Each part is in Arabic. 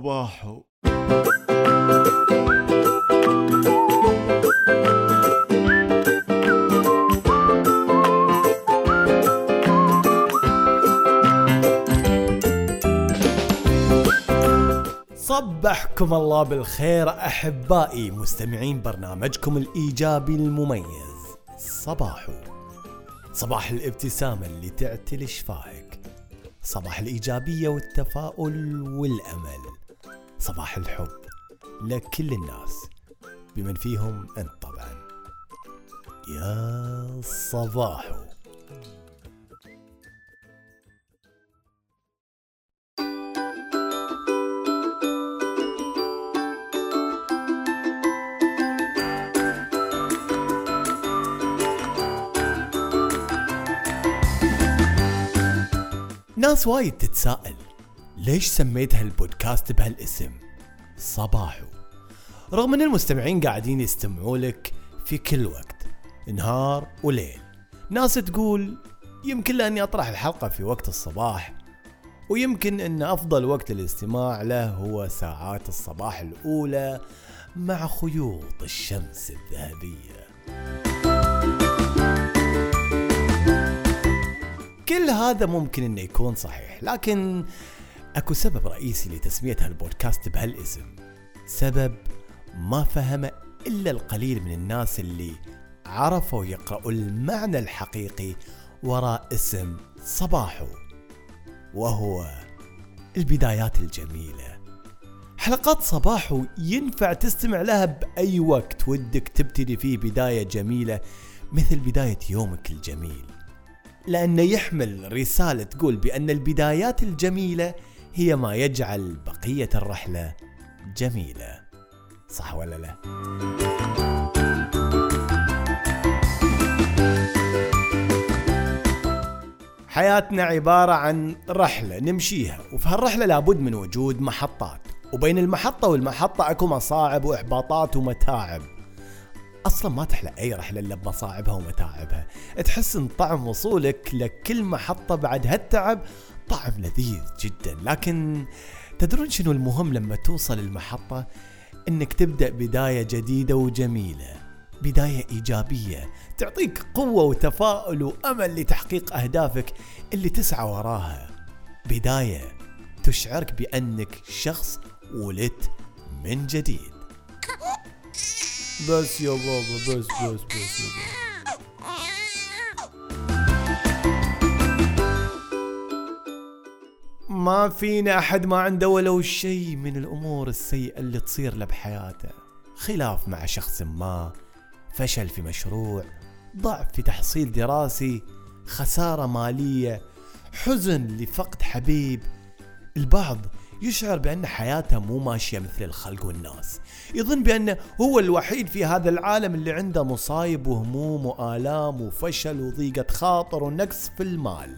صباحو. صبحكم الله بالخير أحبائي مستمعين برنامجكم الإيجابي المميز صباحو. صباح الابتسامة اللي تعتلي شفاهك صباح الإيجابية والتفاؤل والأمل. صباح الحب لكل الناس بمن فيهم أنت طبعا. يا صباحو ناس وايد تتساءل ليش سميت هالبودكاست بهالاسم؟ صباحو. رغم إن المستمعين قاعدين يستمعوا لك في كل وقت نهار وليل ناس تقول يمكن لأني أطرح الحلقة في وقت الصباح ويمكن إن أفضل وقت للاستماع له هو ساعات الصباح الأولى مع خيوط الشمس الذهبية. كل هذا ممكن إنه يكون صحيح لكن أكو سبب رئيسي لتسمية هالبودكاست بهالاسم. سبب ما فهمه إلا القليل من الناس اللي عرفوا يقرأوا المعنى الحقيقي وراء اسم صباحو وهو البدايات الجميلة. حلقات صباحو ينفع تستمع لها بأي وقت ودك تبتدي فيه بداية جميلة مثل بداية يومك الجميل. لأنه يحمل رسالة تقول بأن البدايات الجميلة هي ما يجعل بقية الرحلة جميلة. صح ولا لا؟ حياتنا عبارة عن رحلة نمشيها وفي هالرحلة لابد من وجود محطات. وبين المحطة والمحطة أكو مصاعب وإحباطات ومتاعب. أصلا ما تحلى أي رحلة إلا بمصاعبها ومتاعبها. تحس إن طعم وصولك لكل محطة بعد هالتعب طعم لذيذ جدا. لكن تدرون شنو المهم لما توصل المحطة؟ إنك تبدأ بداية جديدة وجميلة. بداية إيجابية. تعطيك قوة وتفاؤل وأمل لتحقيق أهدافك اللي تسعى وراها. بداية تشعرك بأنك شخص ولدت من جديد. بس يا بابا بس بس بس يا بابا ما فينا أحد ما عنده ولو شيء من الأمور السيئة اللي تصير له بحياته. خلاف مع شخص ما فشل في مشروع ضعف في تحصيل دراسي خسارة مالية حزن لفقد حبيب. البعض يشعر بأن حياته مو ماشية مثل الخلق والناس. يظن بأنه هو الوحيد في هذا العالم اللي عنده مصايب وهموم وآلام وفشل وضيقة خاطر ونقص في المال.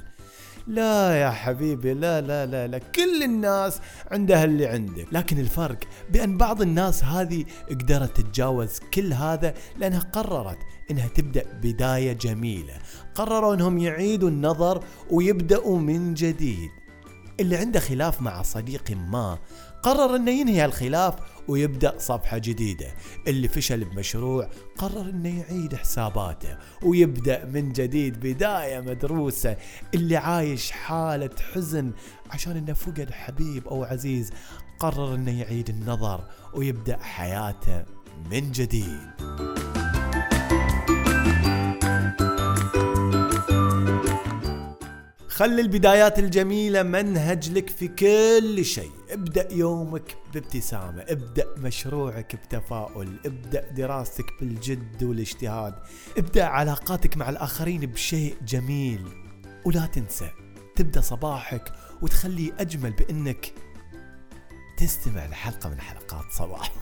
لا يا حبيبي لا لا لا لا. كل الناس عندها اللي عندك. لكن الفرق بأن بعض الناس هذه قدرت تتجاوز كل هذا لأنها قررت إنها تبدأ بداية جميلة. قرروا إنهم يعيدوا النظر ويبدأوا من جديد. اللي عنده خلاف مع صديق ما قرر إنه ينهي الخلاف ويبدأ صفحة جديدة. اللي فشل بمشروع قرر إنه يعيد حساباته ويبدأ من جديد بداية مدروسة. اللي عايش حالة حزن عشان إنه فقد حبيب أو عزيز قرر إنه يعيد النظر ويبدأ حياته من جديد. خلي البدايات الجميلة منهج لك في كل شيء. ابدأ يومك بابتسامة ابدأ مشروعك بتفاؤل ابدأ دراستك بالجد والاجتهاد ابدأ علاقاتك مع الآخرين بشيء جميل. ولا تنسى تبدأ صباحك وتخليه أجمل بأنك تستمع لحلقة من حلقات صباح.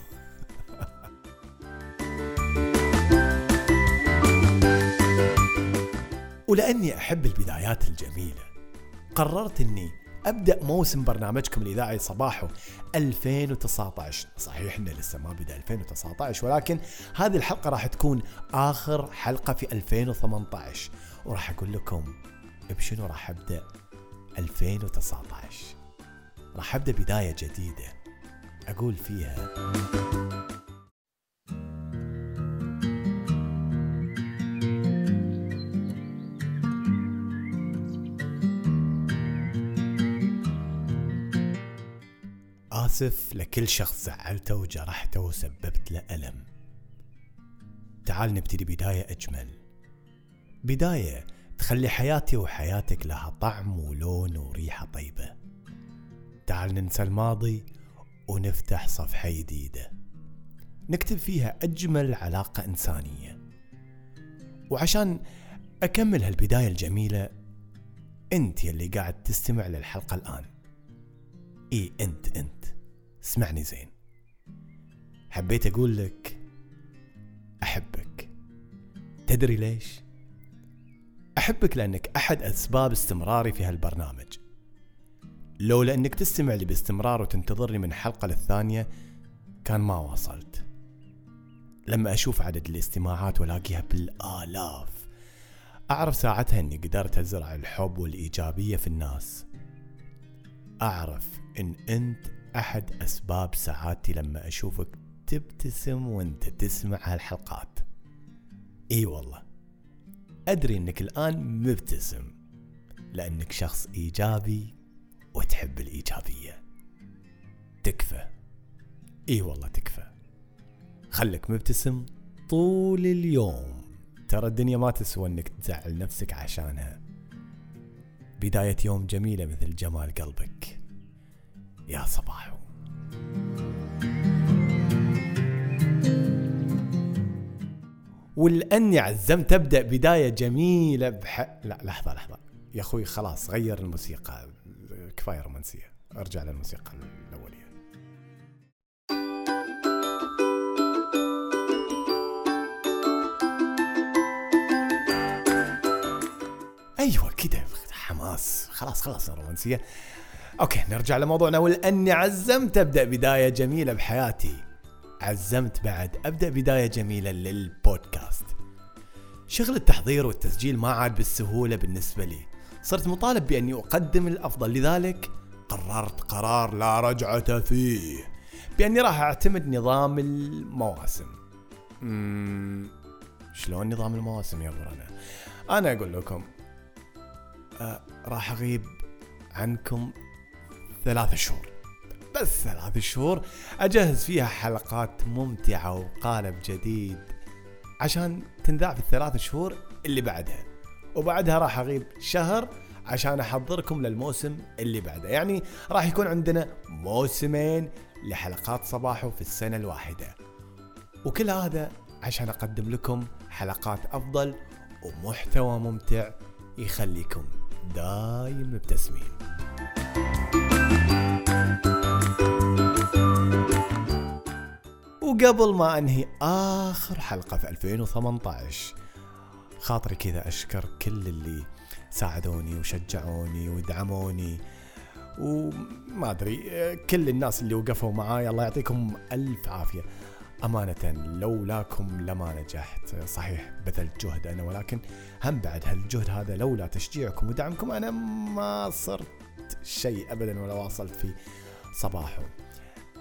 ولأني أحب البدايات الجميلة قررت إني أبدأ موسم برنامجكم الإذاعي صباحو 2019 صحيح إنه لسه ما بدأ 2019 ولكن هذه الحلقة راح تكون آخر حلقة في 2018 وراح أقول لكم بشنو راح أبدأ 2019 راح أبدأ بداية جديدة. أقول فيها آسف لكل شخص زعلته وجرحته وسببت له ألم. تعال نبتدي بداية أجمل. بداية تخلي حياتي وحياتك لها طعم ولون وريحة طيبة. تعال ننسى الماضي ونفتح صفحة جديدة. نكتب فيها أجمل علاقة إنسانية. وعشان أكمل هالبداية الجميلة أنت يلي قاعد تستمع للحلقة الآن. إي أنت أنت. اسمعني زين. حبيت أقول لك أحبك. تدري ليش؟ أحبك لأنك أحد أسباب استمراري في هالبرنامج. لو لأنك تستمع لي باستمرار وتنتظرني من حلقة للثانية كان ما واصلت. لما أشوف عدد الاستماعات ولاقيها بالآلاف أعرف ساعتها أني قدرت أزرع الحب والإيجابية في الناس. أعرف أن أنت أحد أسباب سعادتي لما أشوفك تبتسم وأنت تسمع هالحلقات. إي والله. أدري أنك الآن مبتسم لأنك شخص إيجابي وتحب الإيجابية. تكفى. إي والله تكفى. خلك مبتسم طول اليوم. ترى الدنيا ما تسوى إنك تزعل نفسك عشانها. بداية يوم جميلة مثل جمال قلبك. يا صباحو ولاني عزمت ابدا بداية جميلة بح... لا لحظة لحظة. يا أخوي خلاص غير الموسيقى. كفاية رومانسية. أرجع للموسيقى الأولية. أيوه كده. حماس. خلاص خلاص الرومانسية. أوكي نرجع لموضوعنا. ولأني عزمت أبدأ بداية جميلة بحياتي. عزمت بعد أبدأ بداية جميلة للبودكاست. شغل التحضير والتسجيل ما عاد بالسهولة بالنسبة لي. صرت مطالب بأني أقدم الأفضل. لذلك قررت قرار لا رجعة فيه. بأني راح أعتمد نظام المواسم. شلون نظام المواسم يا برانا أنا أقول لكم آه راح أغيب عنكم ثلاثة شهور. بس ثلاث شهور أجهز فيها حلقات ممتعة وقالب جديد عشان تنذاع في الثلاث شهور اللي بعدها. وبعدها راح أغيب شهر عشان أحضركم للموسم اللي بعده. يعني راح يكون عندنا موسمين لحلقات صباحو في السنة الواحدة. وكل هذا عشان أقدم لكم حلقات أفضل ومحتوى ممتع يخليكم دايم مبتسمين. وقبل ما أنهي آخر حلقة في 2018 خاطري كذا أشكر كل اللي ساعدوني وشجعوني ودعموني وما أدري كل الناس اللي وقفوا معاي الله يعطيكم ألف عافية. أمانة لولاكم لما نجحت. صحيح بذلت جهد أنا ولكن هم بعد هالجهد هذا لولا تشجيعكم ودعمكم أنا ما صرت شيء أبدا ولا واصلت في صباحه.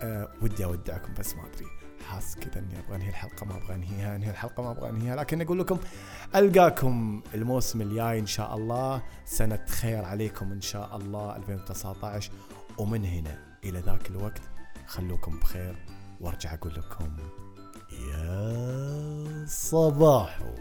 أه ودي أودعكم بس ما أدري. حاس كذا إني أبغى أنهي الحلقة ما أبغى أنهيها أنهي الحلقة ما أبغى أنهيها. لكن أقول لكم ألقاكم الموسم الجاي إن شاء الله. سنة خير عليكم إن شاء الله 2019 ومن هنا إلى ذاك الوقت خلوكم بخير. وأرجع أقول لكم يا صباحو.